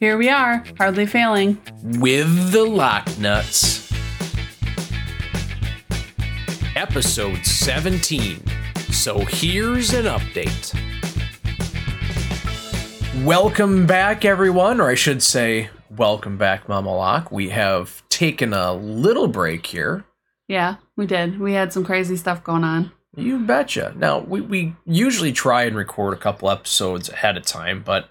Here we are, hardly failing. with the LockNutz. Episode 17. So here's an update. Welcome back, everyone, or I should say, welcome back, Mama Lock. We have taken a little break here. Yeah, we did. We had some crazy stuff going on. You betcha. Now, we, we usually try and record a couple episodes ahead of time, but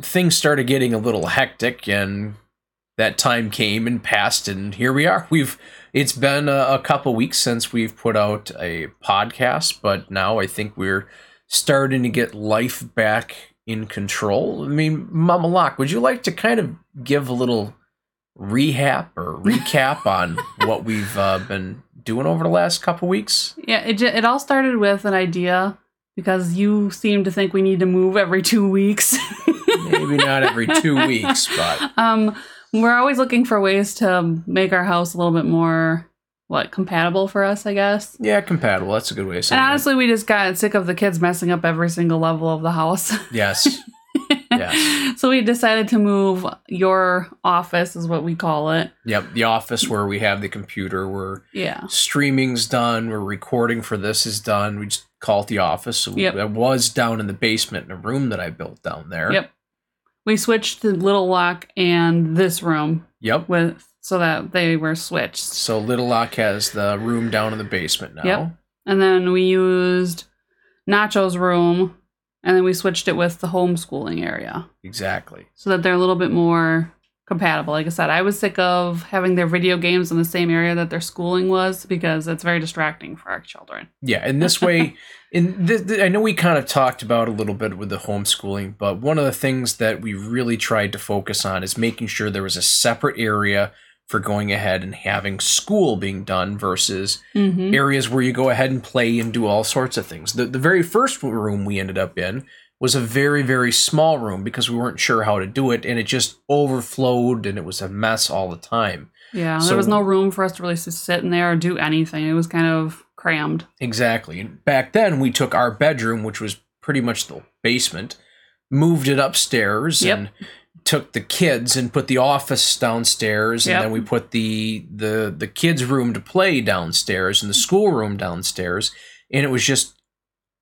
things started getting a little hectic and that time came and passed and here we are. We've it's been a, a couple weeks since we've put out a podcast, but now I think we're starting to get life back in control. I mean, Mama Lock, would you like to kind of give a little rehab or recap on what we've uh, been doing over the last couple weeks? Yeah, it, it all started with an idea because you seem to think we need to move every two weeks. Maybe not every two weeks, but um, we're always looking for ways to make our house a little bit more, what, compatible for us, I guess. yeah, compatible. That's a good way of saying And it. honestly, we just got sick of the kids messing up every single level of the house. Yes. Yes. so we decided to move your office, is what we call it. Yep. The office where we have the computer, where Yeah. streaming's done, where recording for this is done. We just call it the office. So Yep. Was down in the basement in a room that I built down there. Yep. We switched to Little Lock and this room Yep. with so that they were switched. So Little Lock has the room down in the basement now. Yep. And then we used Nacho's room and then we switched it with the homeschooling area Exactly. so that they're a little bit more compatible. Like I said, I was sick of having their video games in the same area that their schooling was because it's very distracting for our children. Yeah, and this way, in th- th- I know we kind of talked about a little bit with the homeschooling, but one of the things that we really tried to focus on is making sure there was a separate area for going ahead and having school being done versus Mm-hmm. areas where you go ahead and play and do all sorts of things. The the very first room we ended up in was a very very small room because we weren't sure how to do it and it just overflowed and it was a mess all the time. Yeah, So- there was no room for us to really just sit in there or do anything. It was kind of crammed. Exactly. And back then, we took our bedroom, which was pretty much the basement, moved it upstairs, Yep. and took the kids and put the office downstairs, Yep. and then we put the the the kids' room to play downstairs and the mm-hmm. schoolroom downstairs, and it was just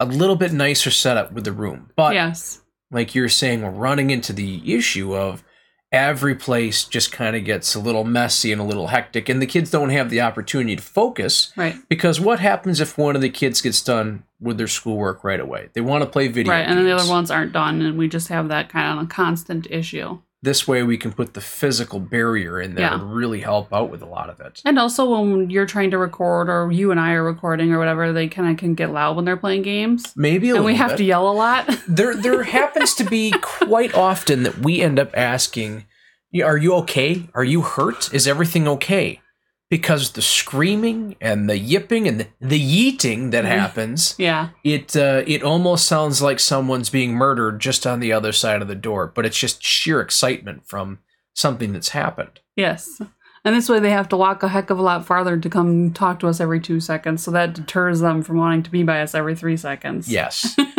a little bit nicer setup with the room. But yes. like you're saying, we're running into the issue of every place just kind of gets a little messy and a little hectic, and the kids don't have the opportunity to focus. Right. Because what happens if one of the kids gets done with their schoolwork right away? They want to play video right. games. And then the other ones aren't done, and we just have that kind of a constant issue. This way, we can put the physical barrier in there Yeah. and really help out with a lot of it. And also, when you're trying to record, or you and I are recording, or whatever, they kind of can get loud when they're playing games, Maybe a and we have bit. to yell a lot. there, there happens to be quite often that we end up asking, "Are you okay? Are you hurt? Is everything okay?" Because the screaming and the yipping and the, the yeeting that Mhm. happens, yeah. it uh, it almost sounds like someone's being murdered just on the other side of the door, but it's just sheer excitement from something that's happened. Yes. And this way, they have to walk a heck of a lot farther to come talk to us every two seconds, so that deters them from wanting to be by us every three seconds. Yes.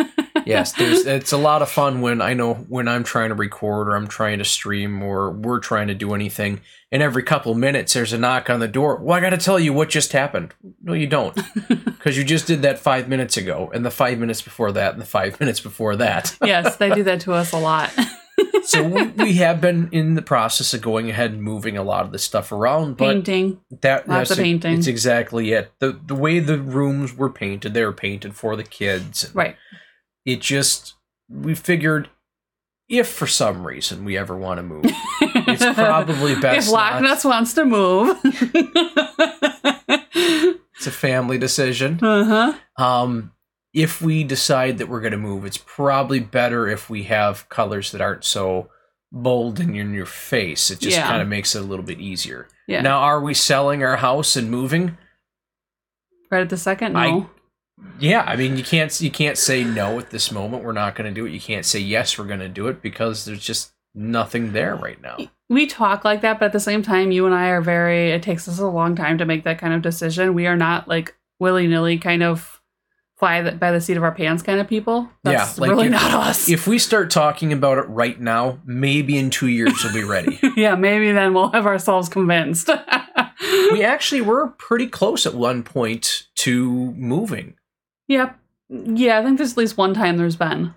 yes, there's it's a lot of fun when I know when I'm trying to record or I'm trying to stream or we're trying to do anything and every couple minutes there's a knock on the door. Well, I got to tell you what just happened. No, you don't. Cuz you just did that 5 minutes ago and the 5 minutes before that and the 5 minutes before that. yes, they do that to us a lot. so we, we have been in the process of going ahead and moving a lot of this stuff around, but Painting. that Lots that's of painting. It's exactly it. The the way the rooms were painted, they were painted for the kids. Right. It just we figured if for some reason we ever want to move, it's probably best. if LockNutz wants to move. It's a family decision. uh huh. Um, if we decide that we're going to move, it's probably better if we have colors that aren't so bold and in your face. It just Yeah. kind of makes it a little bit easier. Yeah. Now, are we selling our house and moving? right at the second, no. I- Yeah, I mean you can't you can't say no at this moment. We're not going to do it. You can't say yes. We're going to do it because there's just nothing there right now. we talk like that, but at the same time, you and I are very, it takes us a long time to make that kind of decision. We are not like willy nilly kind of fly the, by the seat of our pants kind of people. That's Yeah, like really if- not us. If we start talking about it right now, maybe in two years we'll be ready. yeah, maybe then we'll have ourselves convinced. we actually were pretty close at one point to moving. Yep. Yeah, I think there's at least one time there's been.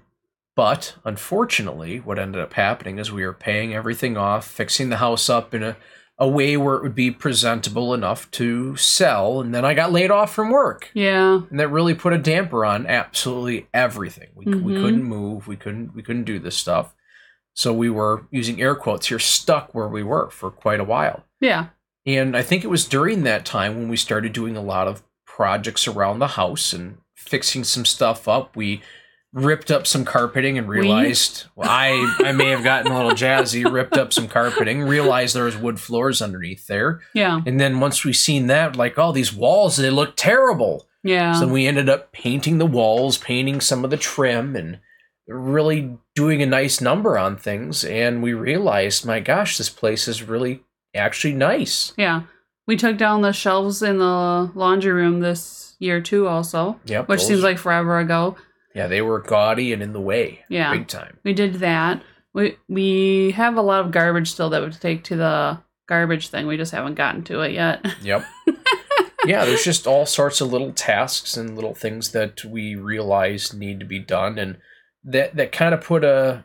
But unfortunately, what ended up happening is we were paying everything off, fixing the house up in a, a way where it would be presentable enough to sell. And then I got laid off from work. Yeah. And that really put a damper on absolutely everything. We, we Mhm. couldn't move. We couldn't we couldn't do this stuff. So we were using air quotes here, stuck where we were for quite a while. Yeah. And I think it was during that time when we started doing a lot of projects around the house and fixing some stuff up. We ripped up some carpeting and realized well, I I may have gotten a little jazzy, ripped up some carpeting, realized there was wood floors underneath there. Yeah. And then once we seen that, like, oh, these walls, they look terrible. Yeah. So we ended up painting the walls, painting some of the trim, and really doing a nice number on things. And we realized, my gosh, this place is really actually nice. yeah. We took down the shelves in the laundry room this year too also, Yep. which those- seems like forever ago. yeah, they were gaudy and in the way. Yeah. big time. We did that. We we have a lot of garbage still that would take to the garbage thing. We just haven't gotten to it yet. Yep. yeah, there's just all sorts of little tasks and little things that we realize need to be done, and that that kind of put a,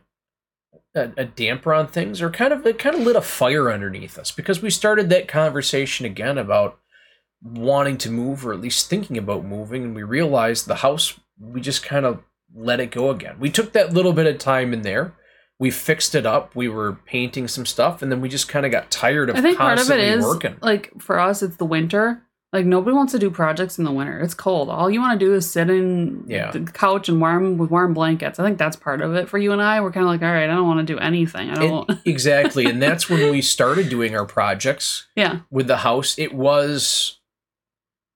a a damper on things, or kind of it kind of lit a fire underneath us because we started that conversation again about wanting to move or at least thinking about moving, and we realized the house we just kind of let it go again. We took that little bit of time in there. We fixed it up. We were painting some stuff, and then we just kind of got tired of I think part of it constantly is working. like for us, it's the winter. Like nobody wants to do projects in the winter. It's cold. All you want to do is sit in Yeah. the couch and warm with warm blankets. I think that's part of it for you and I. We're kind of like, all right, I don't want to do anything. I don't. And- exactly and that's when we started doing our projects yeah, with the house it was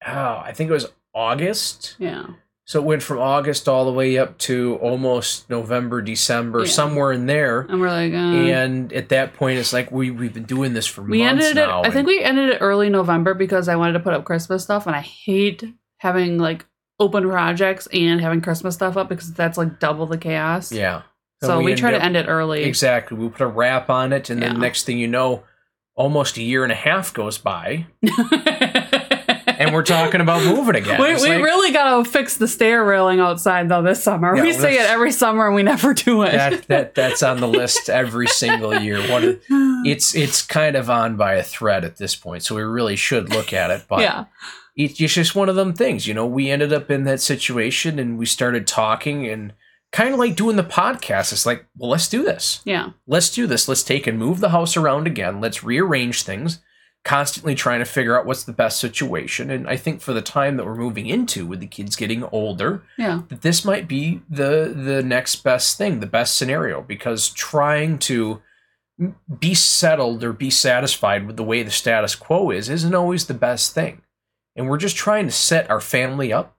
oh i think it was august yeah, so it went from august all the way up to almost november december Yeah. somewhere in there and we're like, uh, and at that point it's like we, we've been doing this for we months ended it. I think we ended it early November because I wanted to put up Christmas stuff, and I hate having like open projects and having Christmas stuff up because that's like double the chaos. yeah So we, try ended to end it early. exactly we put a wrap on it and then next thing you know almost a year and a half goes by and we're talking about moving again We, we like- really got to fix the stair railing outside though this summer. Yeah, we say it every summer and we never do it. that, that that's on the list every single year. What a- it's it's kind of on by a thread at this point, so we really should look at it. But yeah, it's just one of them things, you know. We ended up in that situation, and we started talking, and kind of like doing the podcast. It's like, well, let's do this. yeah, Let's do this. Let's take and move the house around again. Let's rearrange things. Constantly trying to figure out what's the best situation, and I think for the time that we're moving into, with the kids getting older, yeah, that this might be the the next best thing, the best scenario, because trying to be settled or be satisfied with the way the status quo is isn't always the best thing. And we're just trying to set our family up,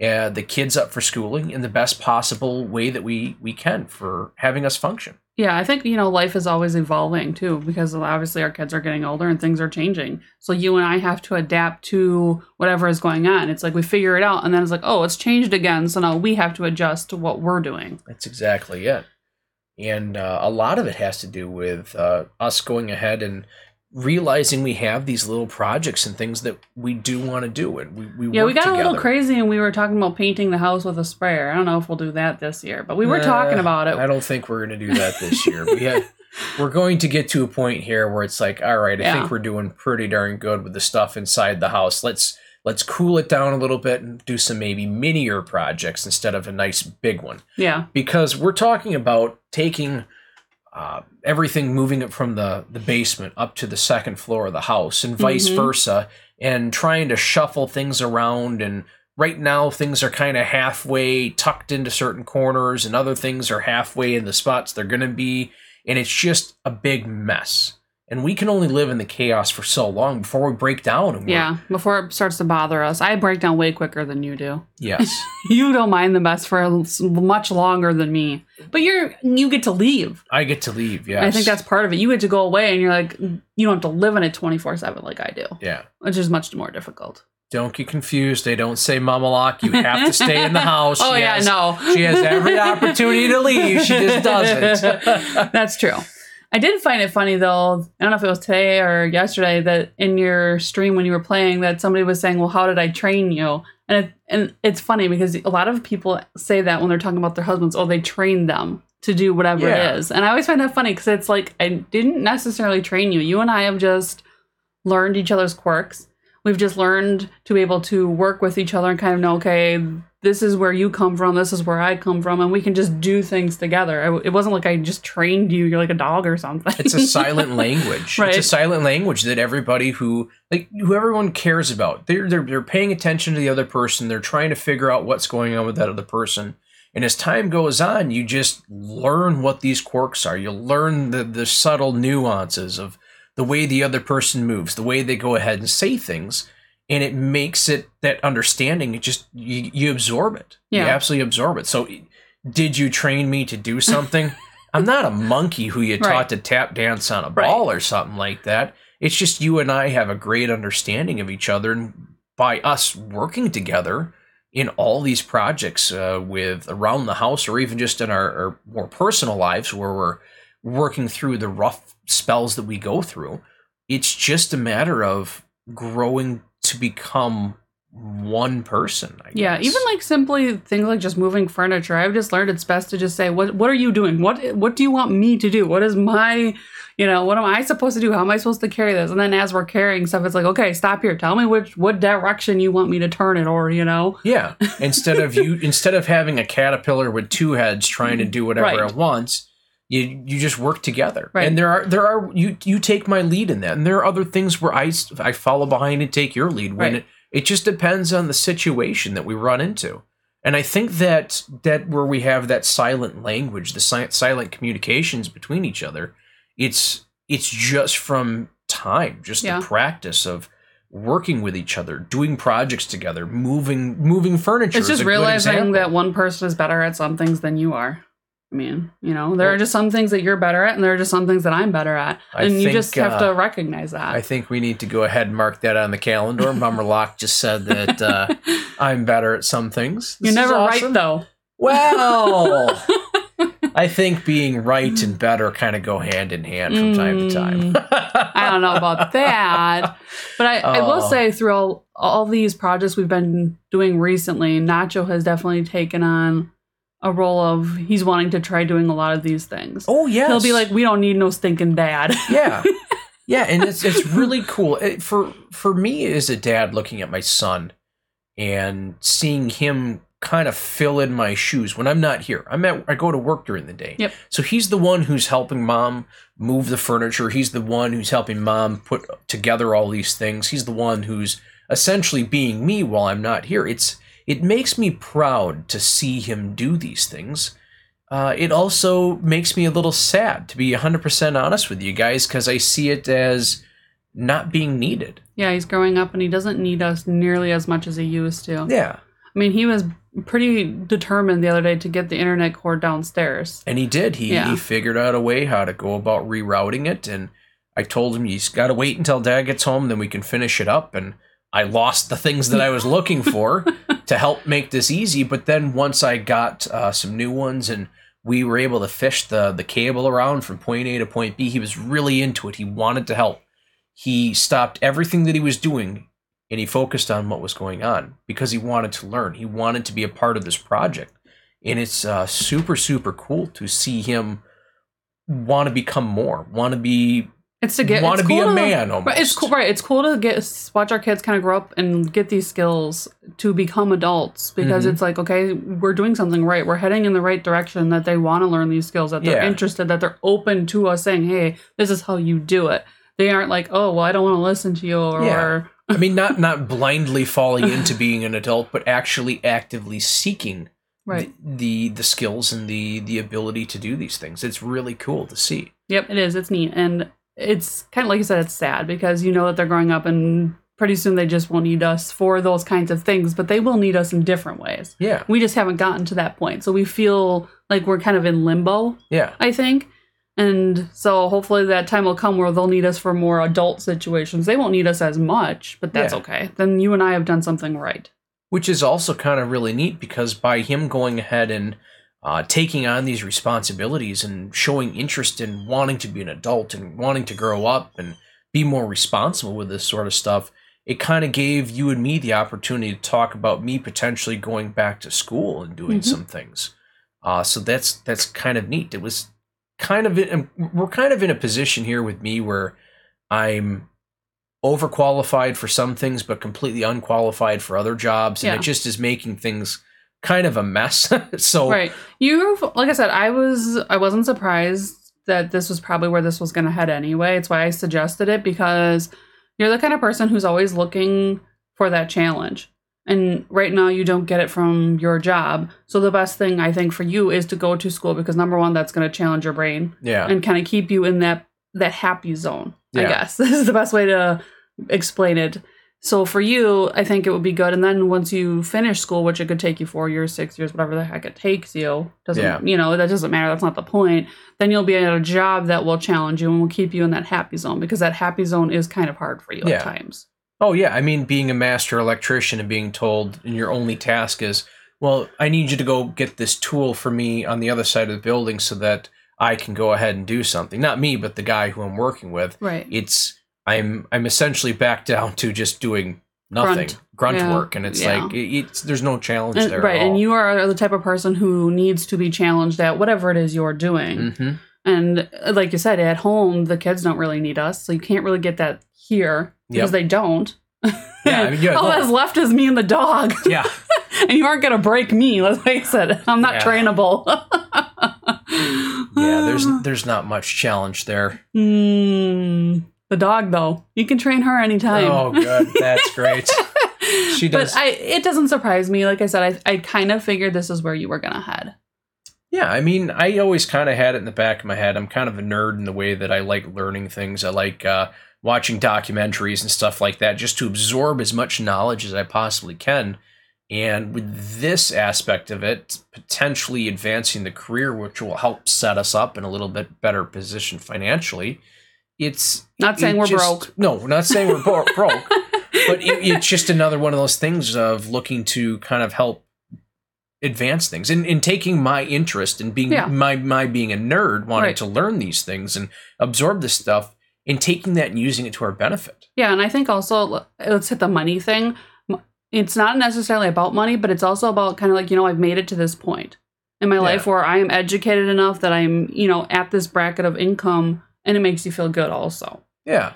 uh, the kids up for schooling in the best possible way that we we can for having us function. Yeah. I think you know life is always evolving too because obviously our kids are getting older and things are changing. So you and I have to adapt to whatever is going on. It's like we figure it out and then it's like, oh, it's changed again. So now we have to adjust to what we're doing. That's exactly it. And uh, a lot of it has to do with uh, us going ahead and realizing we have these little projects and things that we do want to do. And we, we Yeah, we got a little crazy and we were talking about painting the house with a sprayer. I don't know if we'll do that this year, but we were talking Uh, about it. I don't think we're going to do that this year. we had, we're going to get to a point here where it's like, all right, I Yeah. think we're doing pretty darn good with the stuff inside the house. Let's let's cool it down a little bit and do some maybe minier projects instead of a nice big one. Yeah, because we're talking about taking uh, everything, moving it from the, the basement up to the second floor of the house, and vice Mhm. versa, and trying to shuffle things around. And right now, things are kind of halfway tucked into certain corners, and other things are halfway in the spots they're going to be, and it's just a big mess. And we can only live in the chaos for so long before we break down. And yeah. Before it starts to bother us, I break down way quicker than you do. Yes. You don't mind the mess for much longer than me, but you're you get to leave. I get to leave. Yes. I think that's part of it. You get to go away, and you're like you don't have to live in it twenty four seven like I do, Yeah. which is much more difficult. don't get confused. They don't say Mama Lock, you have to stay in the house. oh She yeah, has- no. She has every opportunity to leave. She just doesn't. That's true. I did find it funny though. I don't know if it was today or yesterday that in your stream when you were playing that somebody was saying, "Well, how did I train you?" And it, and it's funny because a lot of people say that when they're talking about their husbands, oh, they trained them to do whatever Yeah. it is. And I always find that funny because it's like I didn't necessarily train you. You and I have just learned each other's quirks. We've just learned to be able to work with each other and kind of know, okay, this is where you come from, this is where I come from, and we can just do things together. I- it wasn't like I just trained you, you're like a dog or something. It's a silent language. Right. It's a silent language that everybody who like who everyone cares about. They're, they're they're paying attention to the other person. They're trying to figure out what's going on with that other person. And as time goes on, you just learn what these quirks are. You learn the the subtle nuances of the way the other person moves, the way they go ahead and say things, and it makes it that understanding. It just you, you absorb it. Yeah. You absolutely absorb it. So, did you train me to do something? I'm not a monkey who you taught Right. to tap dance on a Right. ball or something like that. It's just you and I have a great understanding of each other, and by us working together in all these projects uh, with around the house, or even just in our, our more personal lives, where we're working through the rough spells that we go through, it's just a matter of growing to become one person. I yeah, even like simply things like just moving furniture. I've just learned it's best to just say, "What what are you doing? What what do you want me to do? What is my, you know, what am I supposed to do? How am I supposed to carry this?" And then as we're carrying stuff, it's like, "Okay, stop here. Tell me which what direction you want me to turn it, or you know." Yeah. Instead of you instead of having a caterpillar with two heads trying to do whatever Right. it wants, you you just work together. Right. And there are there are you you take my lead in that. And there are other things where i i follow behind and take your lead when Right. it it just depends on the situation that we run into. And I think that that where we have that silent language, the si- silent communications between each other, it's it's just from time, just Yeah. the practice of working with each other, doing projects together, moving moving furniture. It's just realizing that one person is better at some things than you are. I mean, you know, there are just some things that you're better at, and there are just some things that I'm better at, I and you think, just have uh, to recognize that. I think we need to go ahead and mark that on the calendar. Mama Lock just said that uh, I'm better at some things. This you're never awesome. right though. Well, I think being right and better kind of go hand in hand from time to time. I don't know about that, but I, I will Oh. say through all, all these projects we've been doing recently, Nacho has definitely taken on a role of he's wanting to try doing a lot of these things. oh yeah, He'll be like, "We don't need no stinking dad." yeah. Yeah and it's it's really cool. It, for for me as a dad looking at my son and seeing him kind of fill in my shoes when i'm not here. I'm at i go to work during the day. Yep. so he's the one who's helping mom move the furniture. He's the one who's helping mom put together all these things. He's the one who's essentially being me while i'm not here. It's it makes me proud to see him do these things uh, it also makes me a little sad, to be 100% honest with you guys, because I see it as not being needed. yeah, he's growing up and he doesn't need us nearly as much as he used to. Yeah. I mean, he was pretty determined the other day to get the internet cord downstairs. And he did. He, Yeah. he figured out a way how to go about rerouting it. And I told him, he's got to wait until dad gets home, then we can finish it up. And I lost the things that I was looking for to help make this easy. But then once I got uh, some new ones and we were able to fish the, the cable around from point A to point B, he was really into it. He wanted to help. He stopped everything that he was doing and he focused on what was going on because he wanted to learn. He wanted to be a part of this project. And it's uh, super, super cool to see him want to become more, want to be, It's to get want to it's be cool a man almost. Right, it's cool. Right, it's cool to get watch our kids kind of grow up and get these skills to become adults because Mhm. it's like okay, we're doing something right. We're heading in the right direction. That they want to learn these skills. That they're Yeah. interested. That they're open to us saying, "Hey, this is how you do it." They aren't like, "Oh, well, I don't want to listen to you," or, Yeah. I mean, not not blindly falling into being an adult, but actually actively seeking right. the the skills and the the ability to do these things. It's really cool to see. Yep, it is. It's neat, and it's kind of like you said. It's sad because you know that they're growing up, and pretty soon they just won't need us for those kinds of things. But they will need us in different ways. Yeah, we just haven't gotten to that point so we feel like we're kind of in limbo yeah, i think And so hopefully that time will come where they'll need us for more adult situations. They won't need us as much, but that's Yeah. okay. Then you and I have done something right. which is also kind of really neat because by him going ahead and uh, taking on these responsibilities and showing interest in wanting to be an adult and wanting to grow up and be more responsible with this sort of stuff, it kind of gave you and me the opportunity to talk about me potentially going back to school and doing Mhm. some things. Uh, so that's that's kind of neat. It was kind of in, we're kind of in a position here with me where I'm overqualified for some things but completely unqualified for other jobs and Yeah. it just is making things kind of a mess so Right. You like I said, I was I wasn't surprised that this was probably where this was going to head anyway. It's why I suggested it because you're the kind of person who's always looking for that challenge. And right now you don't get it from your job. So the best thing I think for you is to go to school because number 1 that's going to challenge your brain yeah and kind of keep you in that that happy zone. I guess this is the best way to explain it. So for you, I think it would be good. And then once you finish school, which it could take you four years, six years, whatever the heck it takes you, doesn't Yeah. you know that doesn't matter. That's not the point. Then you'll be at a job that will challenge you and will keep you in that happy zone because that happy zone is kind of hard for you Yeah. at times. oh yeah i mean being a master electrician and being told and your only task is well i need you to go get this tool for me on the other side of the building so that i can go ahead and do something not me but the guy who i'm working with Right. it's i'm i'm essentially back down to just doing nothing Grunt. grunt, Yeah. work and it's Yeah. like it, it's there's no challenge And- there right. And you are the type of person who needs to be challenged at whatever it is you're doing. hmm And uh, like you said, at home, the kids don't really need us. So you can't really get that here because Yep. they don't. Yeah, I mean, yeah, All no. that's left is me and the dog. yeah and you aren't going to break me. Let's face it. I'm not Yeah. trainable. yeah there's there's not much challenge there Hmm. The dog, though. You can train her anytime. oh good that's great she does But I, it doesn't surprise me. Like I said, I, I kind of figured this is where you were going to head. Yeah, I mean, I always kind of had it in the back of my head. I'm kind of a nerd in the way that I like learning things. I like uh, watching documentaries and stuff like that just to absorb as much knowledge as I possibly can. And with this aspect of it, potentially advancing the career, which will help set us up in a little bit better position financially, it's Not saying it we're just- broke. No, we're not saying we're bro- broke, but it, it's just another one of those things of looking to kind of help advance things and, and taking my interest in being Yeah. my my being a nerd wanting Right. to learn these things and absorb this stuff and taking that and using it to our benefit Yeah, and I think also uh, let's hit the money thing. It's not necessarily about money, but it's also about kind of like, you know, I've made it to this point in my life where I am educated enough that I'm, you know, at this bracket of income and it makes you feel good also. yeah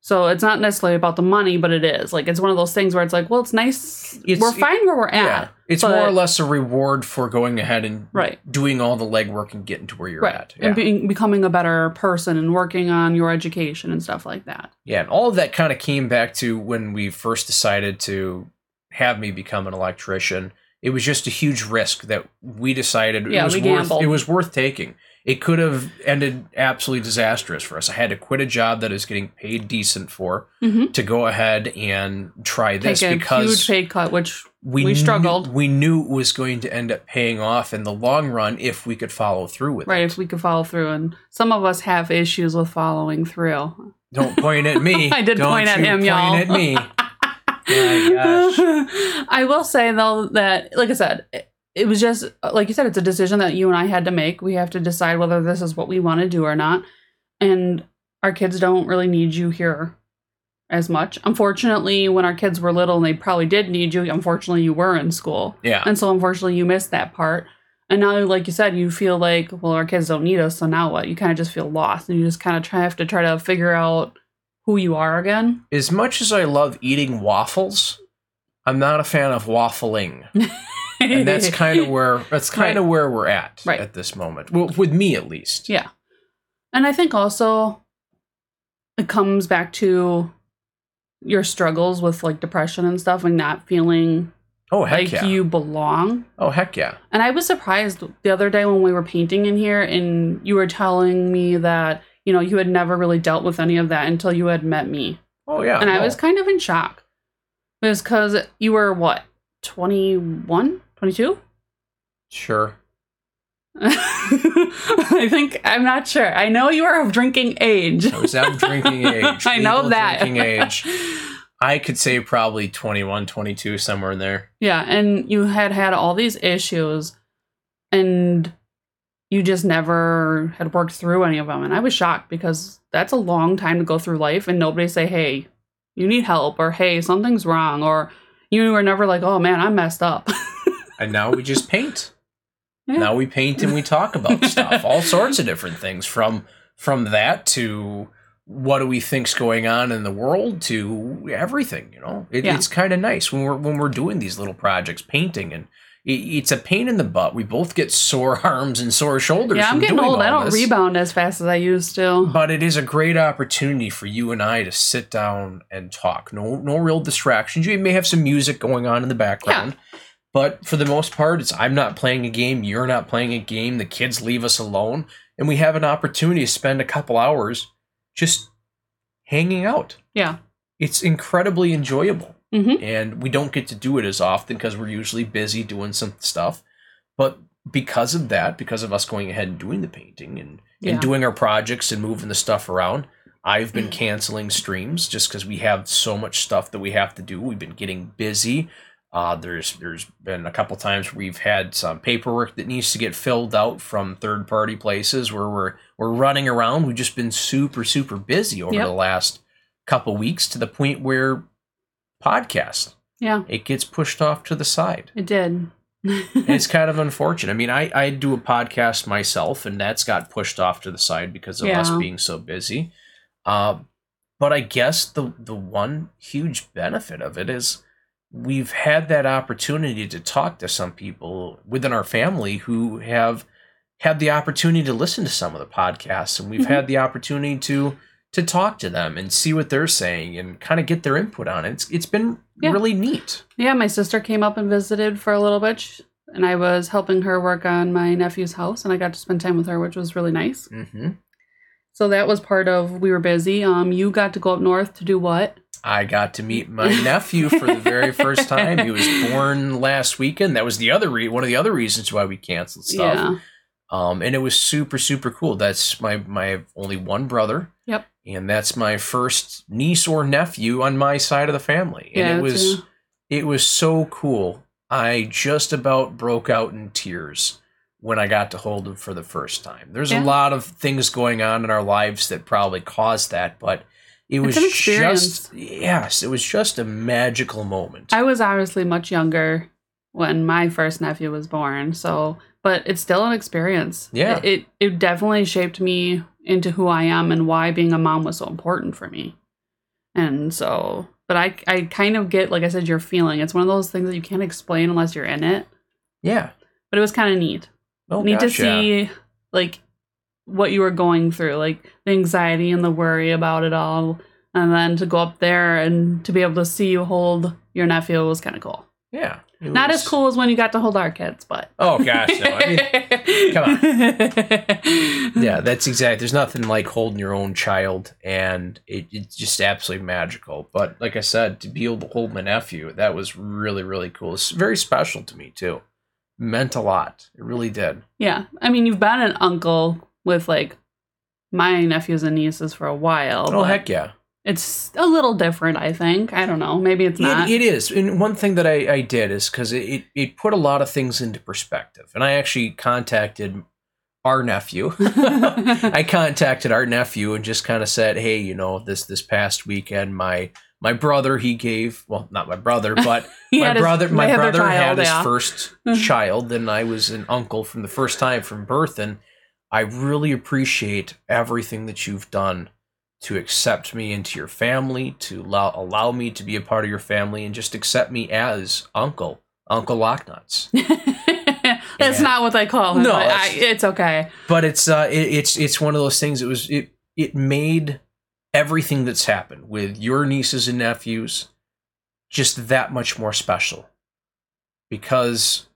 So it's not necessarily about the money, but it is. Like it's one of those things where it's like, well, it's nice. It's- we're fine where we're at. yeah it's but- more or less a reward for going ahead and Right. doing all the legwork and getting to where you're Right. at yeah. And being becoming a better person and working on your education and stuff like that. Yeah, and all of that kind of came back to when we first decided to have me become an electrician. It was just a huge risk that we decided Yeah, it was we worth gambled. it was worth taking. It could have ended absolutely disastrous for us. I had to quit a job that I was getting paid decent for Mhm. to go ahead and try this Take a because huge pay cut, which we, we knew- struggled. we knew it was going to end up paying off in the long run if we could follow through with right it. if we could follow through and some of us have issues with following through Don't point at me. I did Don't point at him, point y'all. at me. My gosh. i will say though that like i said it, was just uh, like you said it's a decision that you and i had to make. We have to decide whether this is what we want to do or not. And our kids don't really need you here as much. Unfortunately when our kids were little and they probably did need you unfortunately you were in school. Yeah. and so unfortunately you missed that part. And now like you said you feel like well our kids don't need us so now what? You kind of just feel lost and you just kind of try have to try to figure out who you are again. As much as I love eating waffles, I'm not a fan of waffling, and that's kind of where that's kind of where we're at Right. at this moment. Well, with me at least. Yeah. And I think also it comes back to your struggles with like depression and stuff and not feeling Oh heck like yeah! you belong. oh heck yeah! And I was surprised the other day when we were painting in here and you were telling me that, you know, you had never really dealt with any of that until you had met me. Oh yeah! and I was kind of in shock. It was because you were what, 21, 22? sure. I think I'm not sure. I know you are of drinking age. I was of drinking age. I know that. Drinking age. I could say probably 21, 22, somewhere in there. Yeah, and you had had all these issues, and you just never had worked through any of them. And I was shocked because that's a long time to go through life, and nobody say, "Hey, you need help," or "Hey, something's wrong," or you were never like, "Oh man, I'm messed up." And now we just paint. Yeah. Now we paint and we talk about stuff, all sorts of different things from from that to what do we think's going on in the world to everything, you know. It, Yeah. It's kind of nice when we're when we're doing these little projects, painting and it's a pain in the butt. We both get sore arms and sore shoulders. yeah, I'm getting old. I don't this. rebound as fast as I used to. But it is a great opportunity for you and I to sit down and talk. No, no real distractions. You may have some music going on in the background, but for the most part, it's I'm not playing a game. You're not playing a game. The kids leave us alone, and we have an opportunity to spend a couple hours just hanging out. Yeah. It's incredibly enjoyable, Mm-hmm. and we don't get to do it as often because we're usually busy doing some stuff. But because of that, because of us going ahead and doing the painting and Yeah. and doing our projects and moving the stuff around. I've been canceling streams just because we have so much stuff that we have to do. We've been getting busy. Uh, there's there's been a couple times we've had some paperwork that needs to get filled out from third party places where we're we're running around. We've just been super super busy over Yep. the last couple weeks to the point where podcast Yeah, it gets pushed off to the side it did. it's kind of unfortunate. I mean, I, I do a podcast myself, and that's got pushed off to the side because of us being so busy. Uh, but I guess the the one huge benefit of it is we've had that opportunity to talk to some people within our family who have had the opportunity to listen to some of the podcasts, and we've Mhm. had the opportunity to to talk to them and see what they're saying and kind of get their input on it. It's it's been Yeah. really neat. Yeah, my sister came up and visited for a little bit, and I was helping her work on my nephew's house, and I got to spend time with her, which was really nice. hmm So that was part of we were busy. Um, you got to go up north to do what? I got to meet my nephew for the very first time. He was born last weekend. That was the other re- one of the other reasons why we canceled stuff. Yeah, Um, and it was super super cool. That's my my only one brother. Yep. And that's my first niece or nephew on my side of the family. And yeah, it was too. it was so cool. I just about broke out in tears when I got to hold him for the first time. There's Yeah. a lot of things going on in our lives that probably caused that, but it was just yes, it was just a magical moment. I was obviously much younger when my first nephew was born, so but it's still an experience. Yeah. It it, it definitely shaped me into who I am and why being a mom was so important for me. And so but I I kind of get like I said your feeling. It's one of those things that you can't explain unless you're in it. yeah. But it was kind of neat. Oh, neat to see like what you were going through, like the anxiety and the worry about it all. And then to go up there and to be able to see you hold your nephew was kind of cool. Yeah. Not was- as cool as when you got to hold our kids, but Oh gosh, no. I mean, come on. yeah, that's exact. There's nothing like holding your own child, and it, it's just absolutely magical. But like I said, to be able to hold my nephew, that was really, really cool. It's very special to me too. Meant a lot. It really did. Yeah. I mean, you've been an uncle with like my nephews and nieces for a while. Oh heck yeah! It's a little different, I think. I don't know. Maybe it's not. It, it is. And one thing that I, I did is because it, it, it put a lot of things into perspective. And I actually contacted our nephew. I contacted our nephew and just kind of said, "Hey, you know, this this past weekend, my my brother he gave well, not my brother, but my had his- brother my had brother had child, his yeah. first child, and I was an uncle from the first time from birth, and I really appreciate everything that you've done." To accept me into your family, to allow, allow me to be a part of your family, and just accept me as Uncle, Uncle LockNutz. That's Yeah. not what they call him. No, I, it's- it's okay. but it's uh it, it's it's one of those things it was it it made everything that's happened with your nieces and nephews just that much more special because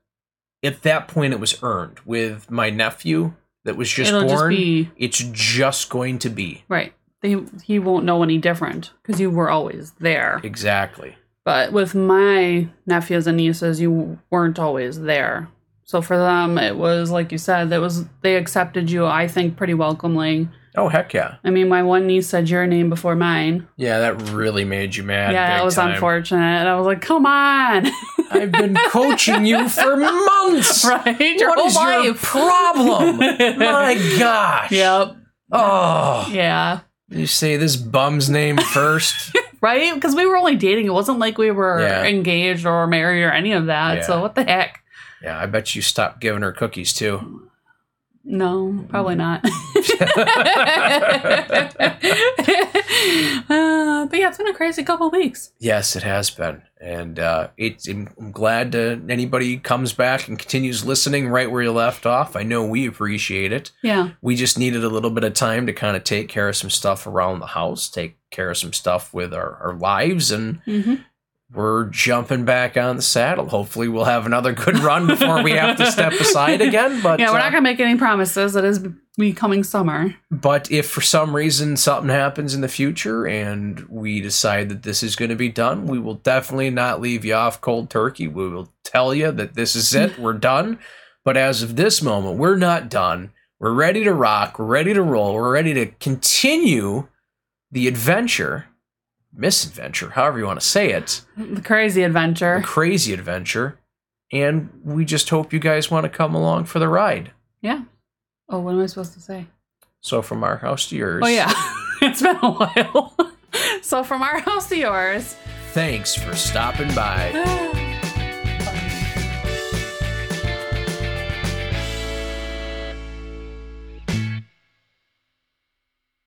at that point it was earned with my nephew that was just It'll born just be it's just going to be right. He, he won't know any different because you were always there. exactly But with my nephews and nieces, you weren't always there. So for them, it was like you said, that was they accepted you. I think pretty welcomely. Oh heck yeah. I mean, my one niece said your name before mine. Yeah, that really made you mad. yeah, it was time. unfortunate. And I was like, come on, I've been coaching you for months. right? Your What is your problem? My gosh. Yep. Oh. Yeah. You say this bum's name first. Right? Because we were only dating. It wasn't like we were Yeah. engaged or married or any of that. Yeah. So what the heck? yeah, I bet you stopped giving her cookies too. No, probably not. Uh, but yeah, it's been a crazy couple weeks. Yes, it has been, and uh, it's. I'm glad to anybody comes back and continues listening right where you left off. I know we appreciate it. Yeah. We just needed a little bit of time to kind of take care of some stuff around the house, take care of some stuff with our, our lives, and hmm we're jumping back on the saddle. Hopefully, we'll have another good run before we have to step aside again. But yeah, we're uh, not gonna make any promises. It is becoming summer. But if for some reason something happens in the future and we decide that this is going to be done, we will definitely not leave you off cold turkey. We will tell you that this is it, we're done. But as of this moment, we're not done. We're ready to rock, we're ready to roll, we're ready to continue the adventure, misadventure, however you want to say it, The crazy adventure. the crazy adventure. And we just hope you guys want to come along for the ride. Yeah. Oh, what am I supposed to say? So from our house to yours. Oh yeah, it's been a while. so from our house to yours. Thanks for stopping by.